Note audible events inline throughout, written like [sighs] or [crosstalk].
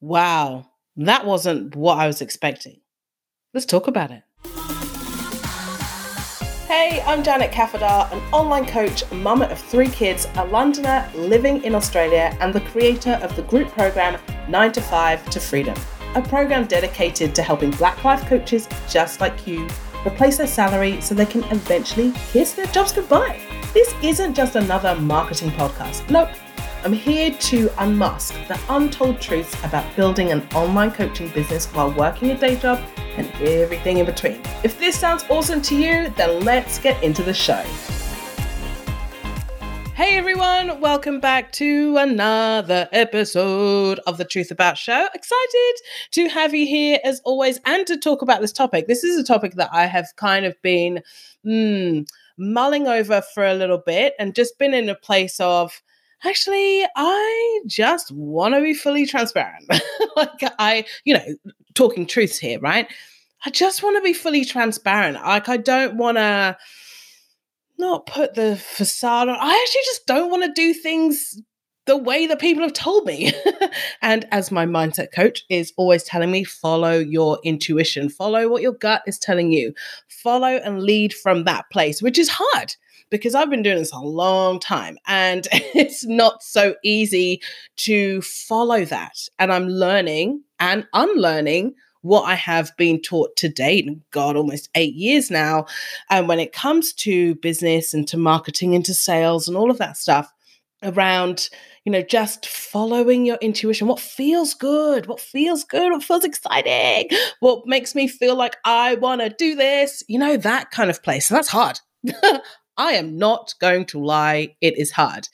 Wow, that wasn't what I was expecting. Let's talk about it. Hey, I'm Janet Kafadar, an online coach, mama of three kids, a Londoner living in Australia, and the creator of the group program 9 to 5 to Freedom, a program dedicated to helping Black life coaches just like you replace their salary so they can eventually kiss their jobs goodbye. This isn't just another marketing podcast. Nope. I'm here to unmask the untold truths about building an online coaching business while working a day job and everything in between. If this sounds awesome to you, then let's get into the show. Hey everyone, welcome back to another episode of the Truth About Show. Excited to have you here as always and to talk about this topic. This is a topic that I have kind of been mm, mulling over for a little bit and just been in a place of actually, I just want to be fully transparent. [laughs] like I, you know, talking truths here, right? I just want to be fully transparent. Like I don't want to not put the facade on. I actually just don't want to do things the way that people have told me. [laughs] and as my mindset coach is always telling me, follow your intuition, follow what your gut is telling you, follow and lead from that place, which is hard because I've been doing this a long time and [laughs] it's not so easy to follow that. And I'm learning and unlearning what I have been taught to date, God, almost eight years now. And when it comes to business and to marketing and to sales and all of that stuff around, you know, just following your intuition, what feels good, what feels good, what feels exciting, what makes me feel like I want to do this, you know, that kind of place. So that's hard. [laughs] I am not going to lie, it is hard.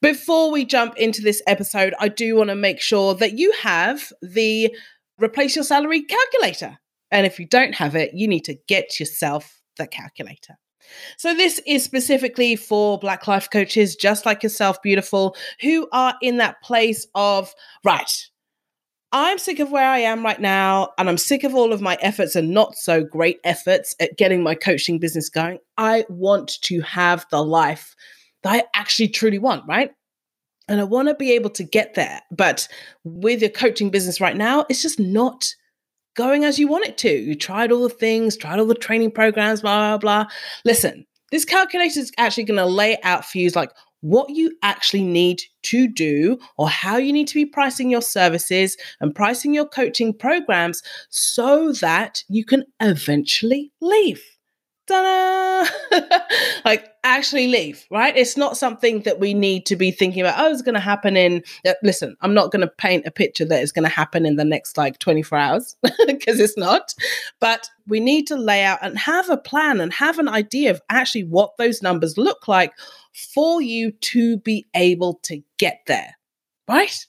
Before we jump into this episode, I do want to make sure that you have the replace your salary calculator. And if you don't have it, you need to get yourself the calculator. So, this is specifically for Black life coaches, just like yourself, beautiful, who are in that place of, right, I'm sick of where I am right now, and I'm sick of all of my efforts and not so great efforts at getting my coaching business going. I want to have the life that I actually truly want, right? And I want to be able to get there. But with your coaching business right now, it's just not going as you want it to. You tried all the things, tried all the training programs, blah, blah, blah. Listen, this calculator is actually going to lay out for you like what you actually need to do or how you need to be pricing your services and pricing your coaching programs so that you can eventually leave. [laughs] Like actually leave, right? It's not something that we need to be thinking about. Oh, it's going to happen in. Uh, listen, I'm not going to paint a picture that is going to happen in the next like 24 hours [laughs] because it's not. But we need to lay out and have a plan and have an idea of actually what those numbers look like for you to be able to get there, right?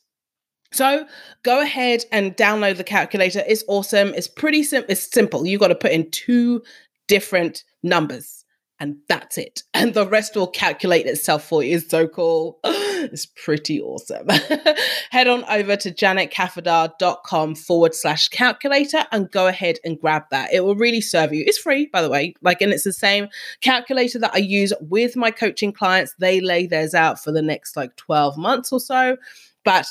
So go ahead and download the calculator. It's awesome. It's pretty simple. It's simple. You got to put in two different numbers and that's it. [laughs] And the rest will calculate itself for you. It's so cool. [gasps] It's pretty awesome. [laughs] Head on over to janetkafadar.com forward slash calculator and go ahead and grab that. It will really serve you. It's free, by the way. Like, and it's the same calculator that I use with my coaching clients. They lay theirs out for the next like 12 months or so. But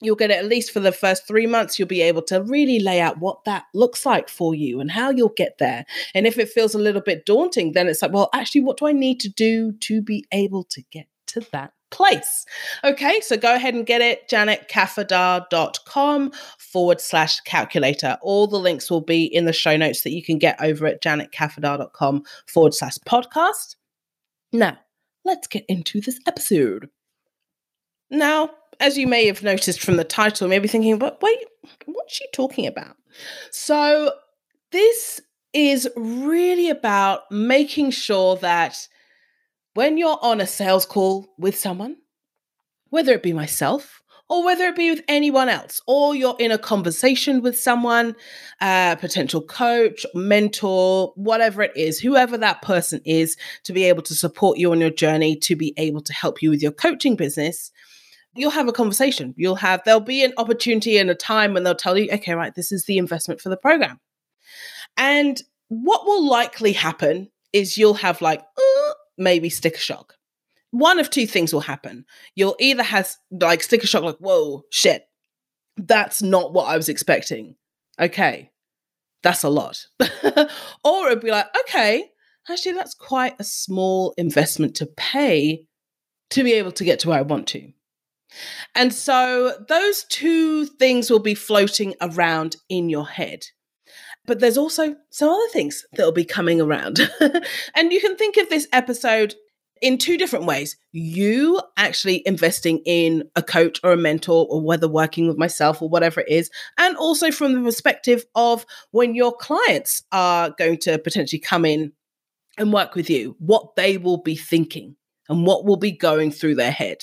you'll get it at least for the first three months. You'll be able to really lay out what that looks like for you and how you'll get there. And if it feels a little bit daunting, then it's like, well, actually, what do I need to do to be able to get to that place. Okay, so go ahead and get it, janetkafadar.com forward slash calculator. All the links will be in the show notes that you can get over at janetkafadar.com forward slash podcast. Now, let's get into this episode. Now, as you may have noticed from the title, maybe thinking, but wait, what's she talking about? So, this is really about making sure that when you're on a sales call with someone, whether it be myself or whether it be with anyone else, or you're in a conversation with someone, a potential coach, mentor, whatever it is, whoever that person is, to be able to support you on your journey, to be able to help you with your coaching business, you'll have a conversation. You'll have, there'll be an opportunity and a time when they'll tell you, okay, right, this is the investment for the program. And what will likely happen is you'll have like, uh, maybe sticker shock. One of two things will happen. You'll either have like sticker shock, like, whoa, shit, that's not what I was expecting. Okay, that's a lot. [laughs] or it'd be like, okay, actually, that's quite a small investment to pay to be able to get to where I want to. And so those two things will be floating around in your head. But there's also some other things that will be coming around. [laughs] and you can think of this episode in two different ways. You actually investing in a coach or a mentor, or whether working with myself or whatever it is. And also from the perspective of when your clients are going to potentially come in and work with you, what they will be thinking and what will be going through their head.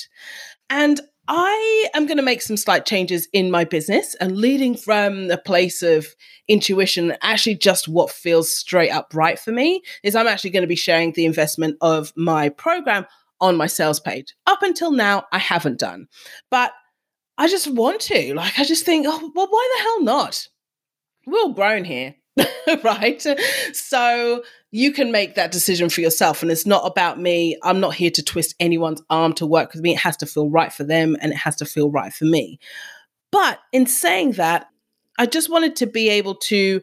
And I am going to make some slight changes in my business and leading from a place of intuition, actually just what feels straight up right for me, is I'm actually going to be sharing the investment of my program on my sales page. Up until now, I haven't done, but I just want to. Like, I just think, oh, well, why the hell not? We're all grown here. [laughs] right? So you can make that decision for yourself. And it's not about me. I'm not here to twist anyone's arm to work with me. It has to feel right for them and it has to feel right for me. But in saying that, I just wanted to be able to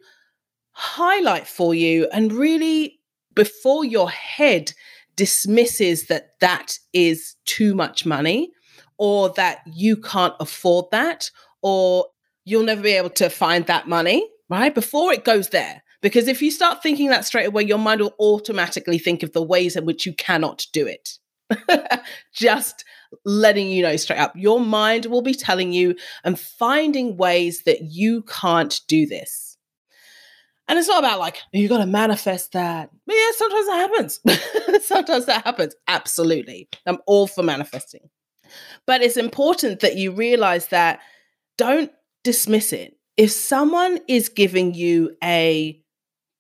highlight for you and really, before your head dismisses that that is too much money or that you can't afford that or you'll never be able to find that money right? Before it goes there. Because if you start thinking that straight away, your mind will automatically think of the ways in which you cannot do it. [laughs] Just letting you know straight up. Your mind will be telling you and finding ways that you can't do this. And it's not about like, you got to manifest that. But yeah, sometimes that happens. [laughs] sometimes that happens. Absolutely. I'm all for manifesting. But it's important that you realize that don't dismiss it if someone is giving you a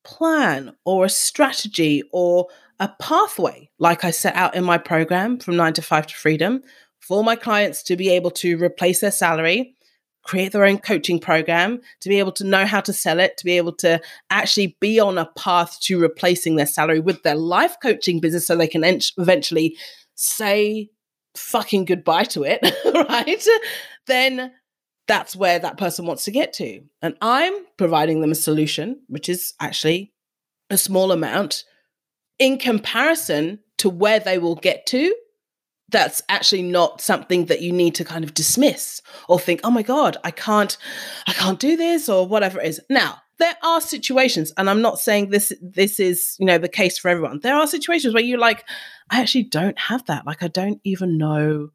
plan or a strategy or a pathway, like I set out in my program from nine to five to freedom, for my clients to be able to replace their salary, create their own coaching program, to be able to know how to sell it, to be able to actually be on a path to replacing their salary with their life coaching business so they can eventually say fucking goodbye to it, [laughs] right? Then that's where that person wants to get to. And I'm providing them a solution, which is actually a small amount in comparison to where they will get to. That's actually not something that you need to kind of dismiss or think, oh my God, I can't, I can't do this or whatever it is. Now, there are situations, and I'm not saying this this is, you know, the case for everyone. There are situations where you're like, I actually don't have that. Like I don't even know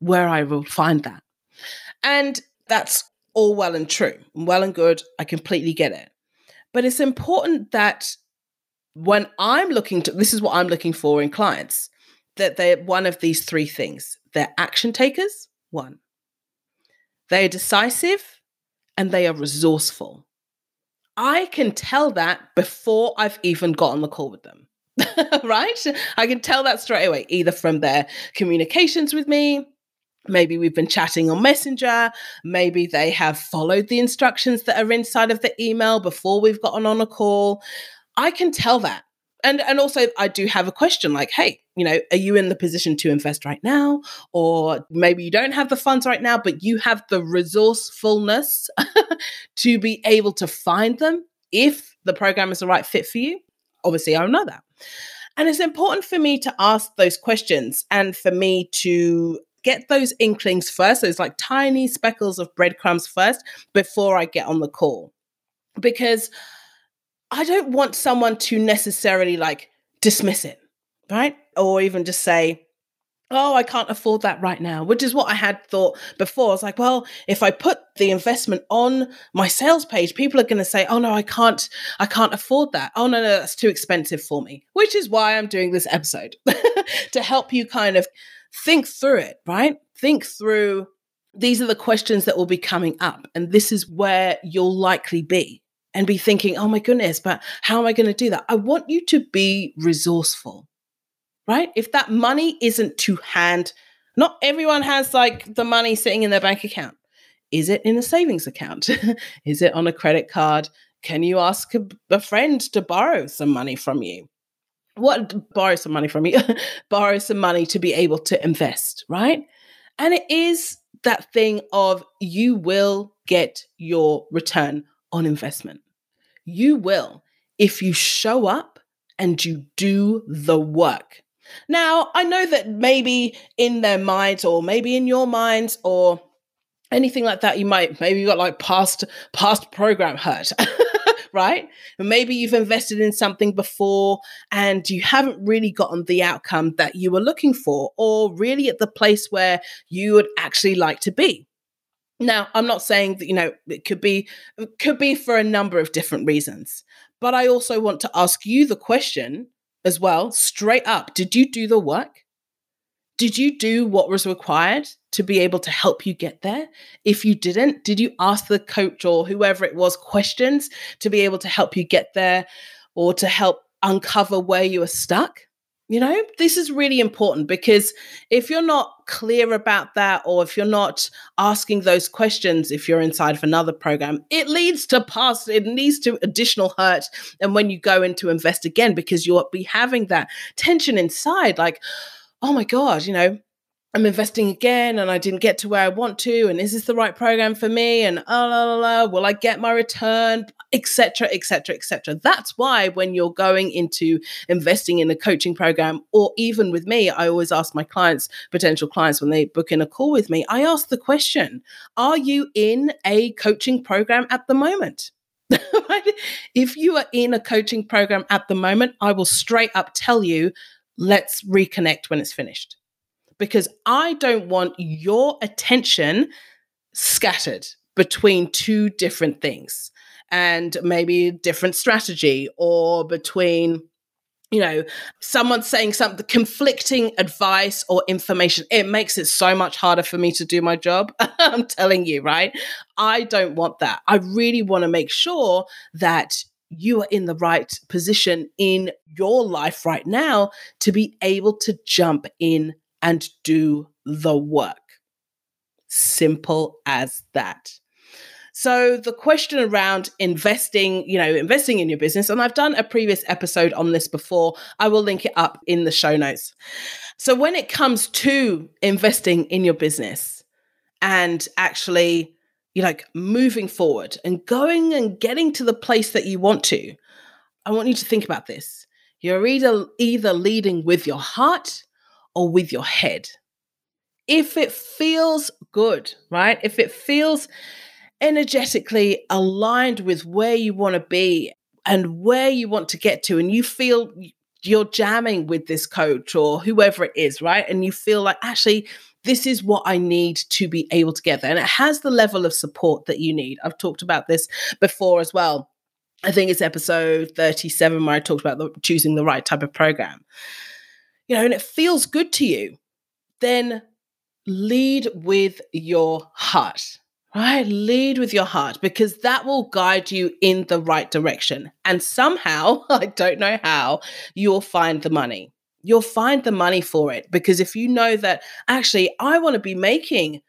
where I will find that. And that's all well and true, well and good. I completely get it. But it's important that when I'm looking to, this is what I'm looking for in clients, that they're one of these three things. They're action takers, one. They are decisive and they are resourceful. I can tell that before I've even got on the call with them. [laughs] right? I can tell that straight away, either from their communications with me, Maybe we've been chatting on Messenger. Maybe they have followed the instructions that are inside of the email before we've gotten on a call. I can tell that. And, and also, I do have a question like, hey, you know, are you in the position to invest right now? Or maybe you don't have the funds right now, but you have the resourcefulness [laughs] to be able to find them if the program is the right fit for you. Obviously, I know that. And it's important for me to ask those questions and for me to get those inklings first, those like tiny speckles of breadcrumbs first before I get on the call. Because I don't want someone to necessarily like dismiss it, right? Or even just say, oh, I can't afford that right now, which is what I had thought before. I was like, well, if I put the investment on my sales page, people are going to say, oh no, I can't, I can't afford that. Oh no, no, that's too expensive for me, which is why I'm doing this episode [laughs] to help you kind of think through it, right? Think through these are the questions that will be coming up, and this is where you'll likely be and be thinking, oh my goodness, but how am I going to do that? I want you to be resourceful, right? If that money isn't to hand, not everyone has like the money sitting in their bank account. Is it in a savings account? [laughs] is it on a credit card? Can you ask a, a friend to borrow some money from you? What borrow some money from you [laughs] borrow some money to be able to invest right and it is that thing of you will get your return on investment. You will if you show up and you do the work. Now, I know that maybe in their minds or maybe in your minds or anything like that, you might maybe you got like past past program hurt. [laughs] right? Maybe you've invested in something before and you haven't really gotten the outcome that you were looking for, or really at the place where you would actually like to be. Now, I'm not saying that, you know, it could be it could be for a number of different reasons. But I also want to ask you the question as well, straight up. Did you do the work? Did you do what was required to be able to help you get there? If you didn't, did you ask the coach or whoever it was questions to be able to help you get there or to help uncover where you are stuck? You know, this is really important because if you're not clear about that, or if you're not asking those questions, if you're inside of another program, it leads to past, it leads to additional hurt. And when you go in to invest again, because you'll be having that tension inside, like, oh my God, you know, I'm investing again and I didn't get to where I want to. And is this the right program for me? And oh, la, la, la, will I get my return? Etc. Etc. Etc. That's why when you're going into investing in a coaching program, or even with me, I always ask my clients, potential clients, when they book in a call with me, I ask the question Are you in a coaching program at the moment? [laughs] if you are in a coaching program at the moment, I will straight up tell you let's reconnect when it's finished. Because I don't want your attention scattered between two different things. And maybe different strategy or between you know someone saying something conflicting advice or information. It makes it so much harder for me to do my job [laughs] i'm telling you right? I don't want that. I really want to make sure that you are in the right position in your life right now to be able to jump in and do the work. Simple as that. So the question around investing, you know, investing in your business, and I've done a previous episode on this before. I will link it up in the show notes. So when it comes to investing in your business and actually you're like moving forward and going and getting to the place that you want to, I want you to think about this. You're either either leading with your heart or with your head. If it feels good, right? If it feels energetically aligned with where you want to be and where you want to get to, and you feel you're jamming with this coach or whoever it is, right? And you feel like actually this is what I need to be able to get there. And it has the level of support that you need. I've talked about this before as well. I think it's episode 37 where I talked about the, choosing the right type of program. You know, and it feels good to you, then lead with your heart, right? Lead with your heart because that will guide you in the right direction. And somehow, [laughs] I don't know how, you'll find the money you'll find the money for it because if you know that actually I want to be making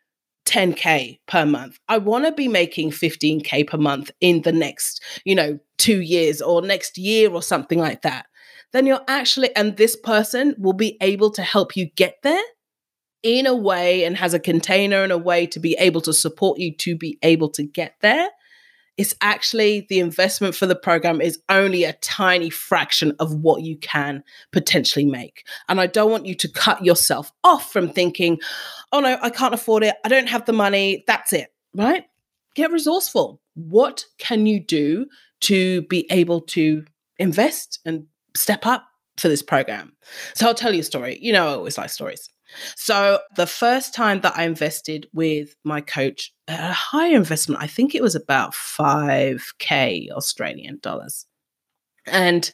10k per month. I want to be making 15k per month in the next, you know, 2 years or next year or something like that. Then you're actually and this person will be able to help you get there in a way and has a container and a way to be able to support you to be able to get there it's actually the investment for the program is only a tiny fraction of what you can potentially make. And I don't want you to cut yourself off from thinking, oh no, I can't afford it. I don't have the money. That's it, right? Get resourceful. What can you do to be able to invest and step up for this program? So I'll tell you a story. You know, I always like stories. So the first time that I invested with my coach, a higher investment, I think it was about 5K Australian dollars. And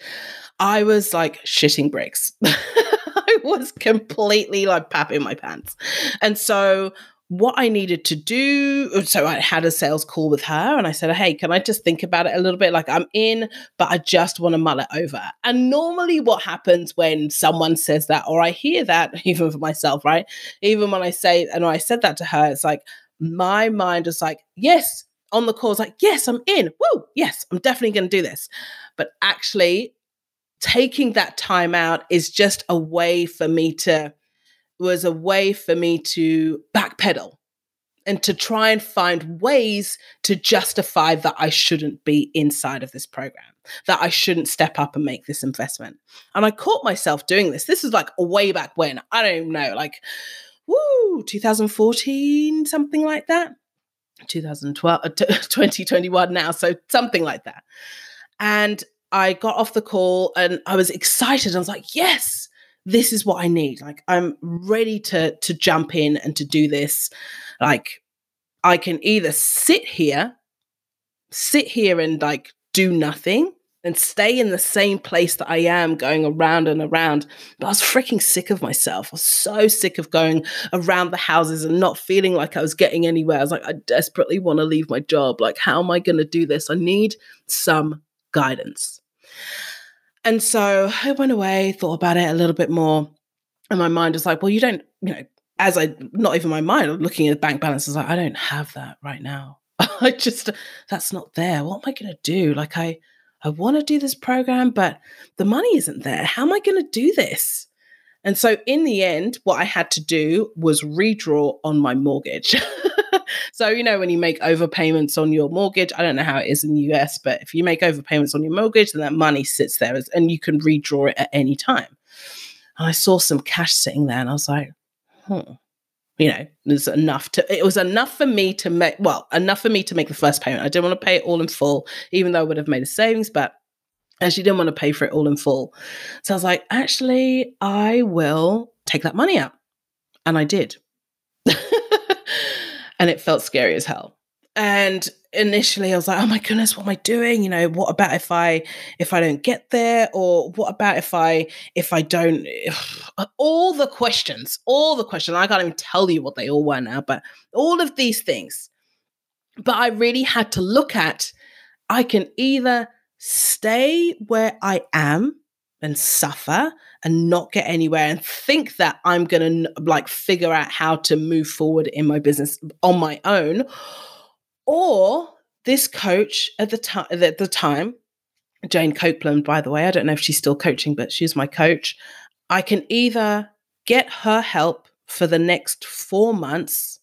I was like shitting bricks. [laughs] I was completely like papping my pants. And so what I needed to do. So I had a sales call with her and I said, Hey, can I just think about it a little bit? Like I'm in, but I just want to mull it over. And normally what happens when someone says that, or I hear that, [laughs] even for myself, right? Even when I say, and I said that to her, it's like my mind is like, Yes, on the call, it's like, Yes, I'm in. Woo, yes, I'm definitely going to do this. But actually, taking that time out is just a way for me to was a way for me to backpedal. and to try and find ways to justify that I shouldn't be inside of this program, that I shouldn't step up and make this investment. And I caught myself doing this. This is like way back when, I don't even know, like, woo, 2014, something like that. 2012, uh, [laughs] 2021 now, so something like that. And I got off the call and I was excited. I was like, yes, this is what I need. Like I'm ready to to jump in and to do this. Like I can either sit here, sit here and like do nothing and stay in the same place that I am going around and around. But I was freaking sick of myself. I was so sick of going around the houses and not feeling like I was getting anywhere. I was like, I desperately want to leave my job. Like, how am I going to do this? I need some guidance. And so I went away, thought about it a little bit more. And my mind was like, well, you don't, you know, as I, not even my mind, looking at the bank balance, I was like, I don't have that right now. [laughs] I just, that's not there. What am I going to do? Like, I, I want to do this program, but the money isn't there. How am I going to do this? And so, in the end, what I had to do was redraw on my mortgage. [laughs] so, you know, when you make overpayments on your mortgage, I don't know how it is in the US, but if you make overpayments on your mortgage, then that money sits there and you can redraw it at any time. And I saw some cash sitting there and I was like, hmm. You know, there's enough to it was enough for me to make well, enough for me to make the first payment. I didn't want to pay it all in full, even though I would have made a savings, but actually didn't want to pay for it all in full. So I was like, actually, I will take that money out. And I did. [laughs] and it felt scary as hell. And initially I was like, oh my goodness, what am I doing? You know, what about if I if I don't get there? Or what about if I if I don't [sighs] uh, all the questions, all the questions. I can't even tell you what they all were now, but all of these things. But I really had to look at I can either stay where I am and suffer and not get anywhere and think that I'm going to like figure out how to move forward in my business on my own or this coach at the time at the time Jane Copeland by the way I don't know if she's still coaching but she's my coach I can either get her help for the next 4 months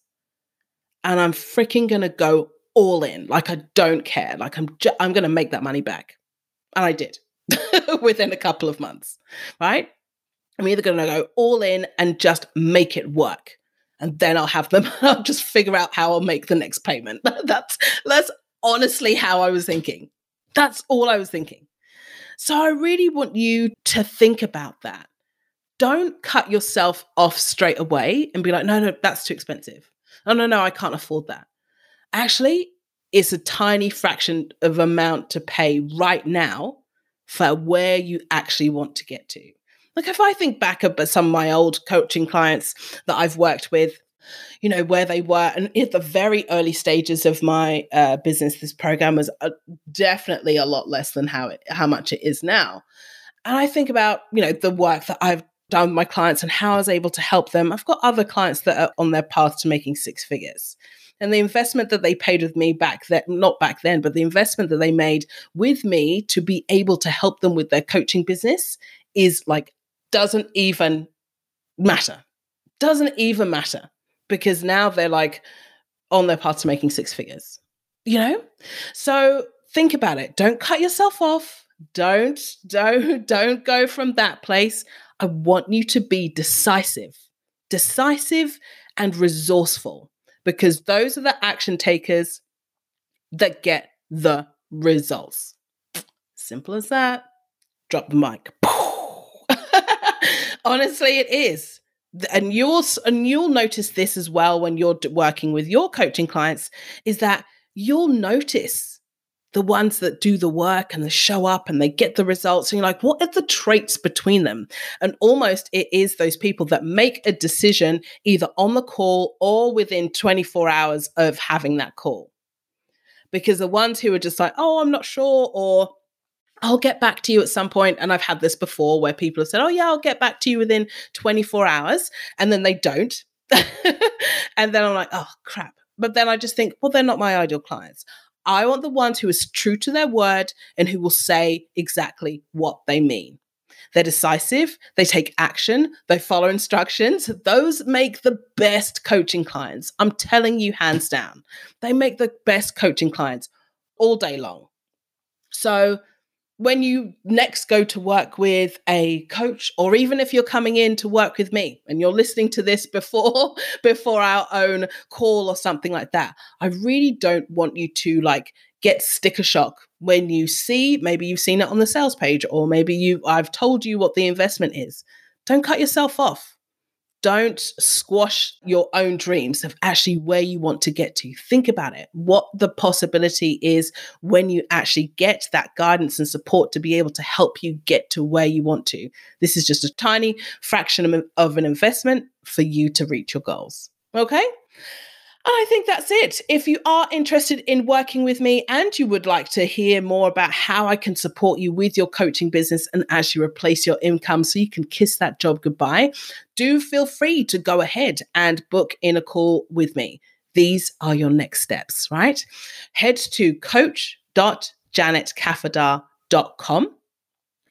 and I'm freaking going to go all in like I don't care like I'm ju- I'm going to make that money back and I did [laughs] within a couple of months, right? I'm either going to go all in and just make it work. And then I'll have them, [laughs] I'll just figure out how I'll make the next payment. [laughs] that's, that's honestly how I was thinking. That's all I was thinking. So I really want you to think about that. Don't cut yourself off straight away and be like, no, no, that's too expensive. Oh, no, no, I can't afford that. Actually, it's a tiny fraction of amount to pay right now for where you actually want to get to. Like if I think back about some of my old coaching clients that I've worked with, you know, where they were, and at the very early stages of my uh, business, this program was uh, definitely a lot less than how it, how much it is now. And I think about, you know, the work that I've done with my clients and how I was able to help them. I've got other clients that are on their path to making six figures and the investment that they paid with me back then, not back then, but the investment that they made with me to be able to help them with their coaching business is like, doesn't even matter. Doesn't even matter because now they're like on their path to making six figures, you know? So think about it. Don't cut yourself off. Don't, don't, [laughs] don't go from that place. I want you to be decisive, decisive and resourceful because those are the action takers that get the results. Simple as that. Drop the mic. [laughs] Honestly, it is. And you'll and you'll notice this as well when you're working with your coaching clients is that you'll notice the ones that do the work and they show up and they get the results. And you're like, what are the traits between them? And almost it is those people that make a decision either on the call or within 24 hours of having that call. Because the ones who are just like, oh, I'm not sure, or I'll get back to you at some point. And I've had this before where people have said, oh, yeah, I'll get back to you within 24 hours. And then they don't. [laughs] and then I'm like, oh, crap. But then I just think, well, they're not my ideal clients. I want the ones who is true to their word and who will say exactly what they mean. they're decisive, they take action, they follow instructions. Those make the best coaching clients. I'm telling you, hands down, they make the best coaching clients all day long. So, when you next go to work with a coach or even if you're coming in to work with me and you're listening to this [laughs] before before our own call or something like that i really don't want you to like get sticker shock when you see maybe you've seen it on the sales page or maybe you I've told you what the investment is. Don't cut yourself off. Don't squash your own dreams of actually where you want to get to. Think about it. What the possibility is when you actually get that guidance and support to be able to help you get to where you want to. This is just a tiny fraction of an investment for you to reach your goals. Okay? I think that's it. If you are interested in working with me and you would like to hear more about how I can support you with your coaching business and as you replace your income so you can kiss that job goodbye, do feel free to go ahead and book in a call with me. These are your next steps, right? Head to coach.janetkafadar.com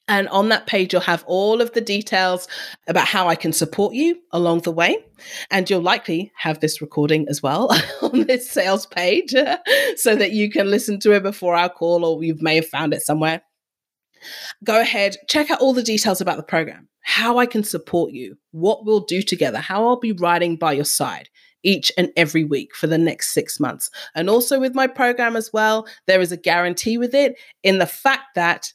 and on that page, you'll have all of the details about how I can support you along the way. And you'll likely have this recording as well [laughs] on this sales page [laughs] so that you can listen to it before our call, or you may have found it somewhere. Go ahead, check out all the details about the program, how I can support you, what we'll do together, how I'll be riding by your side each and every week for the next six months. And also with my program as well, there is a guarantee with it in the fact that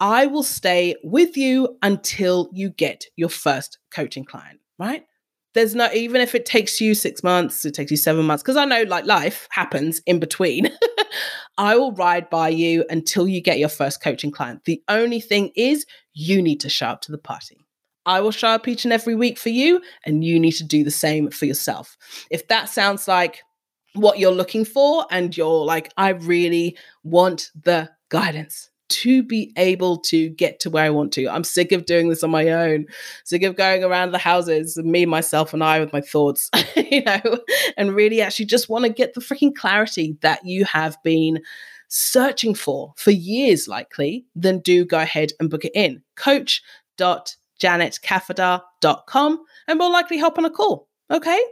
I will stay with you until you get your first coaching client, right? There's no, even if it takes you six months, it takes you seven months, because I know like life happens in between. [laughs] I will ride by you until you get your first coaching client. The only thing is, you need to show up to the party. I will show up each and every week for you, and you need to do the same for yourself. If that sounds like what you're looking for, and you're like, I really want the guidance, to be able to get to where I want to. I'm sick of doing this on my own, sick of going around the houses, me, myself, and I with my thoughts, [laughs] you know, and really actually just want to get the freaking clarity that you have been searching for for years, likely, then do go ahead and book it in. Coach.janetkafadar.com and we'll likely hop on a call. Okay.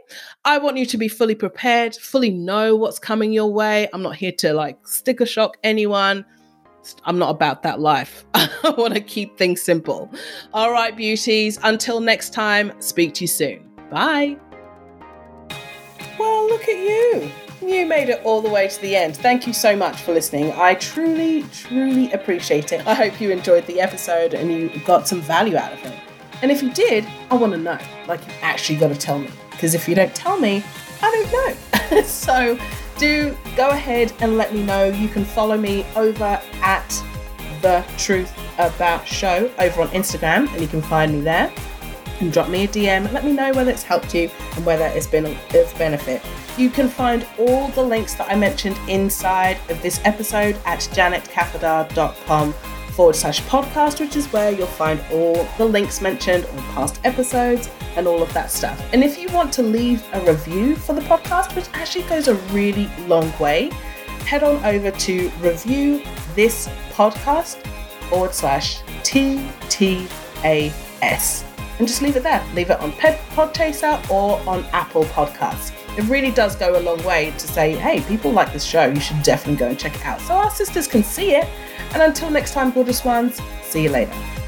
I want you to be fully prepared, fully know what's coming your way. I'm not here to like sticker shock anyone. I'm not about that life. [laughs] I want to keep things simple. All right, beauties. Until next time, speak to you soon. Bye. Well, look at you. You made it all the way to the end. Thank you so much for listening. I truly, truly appreciate it. I hope you enjoyed the episode and you got some value out of it. And if you did, I want to know. Like, you actually got to tell me. Because if you don't tell me, I don't know. [laughs] so, do go ahead and let me know. You can follow me over at the Truth About Show over on Instagram, and you can find me there. And drop me a DM. Let me know whether it's helped you and whether it's been of benefit. You can find all the links that I mentioned inside of this episode at janetkafadar.com forward slash podcast, which is where you'll find all the links mentioned on past episodes and all of that stuff. And if you want to leave a review for the podcast, which actually goes a really long way, head on over to review this podcast forward slash TTAS and just leave it there. Leave it on Podchaser or on Apple Podcasts. It really does go a long way to say, hey, people like this show, you should definitely go and check it out. So our sisters can see it and until next time, gorgeous ones, see you later.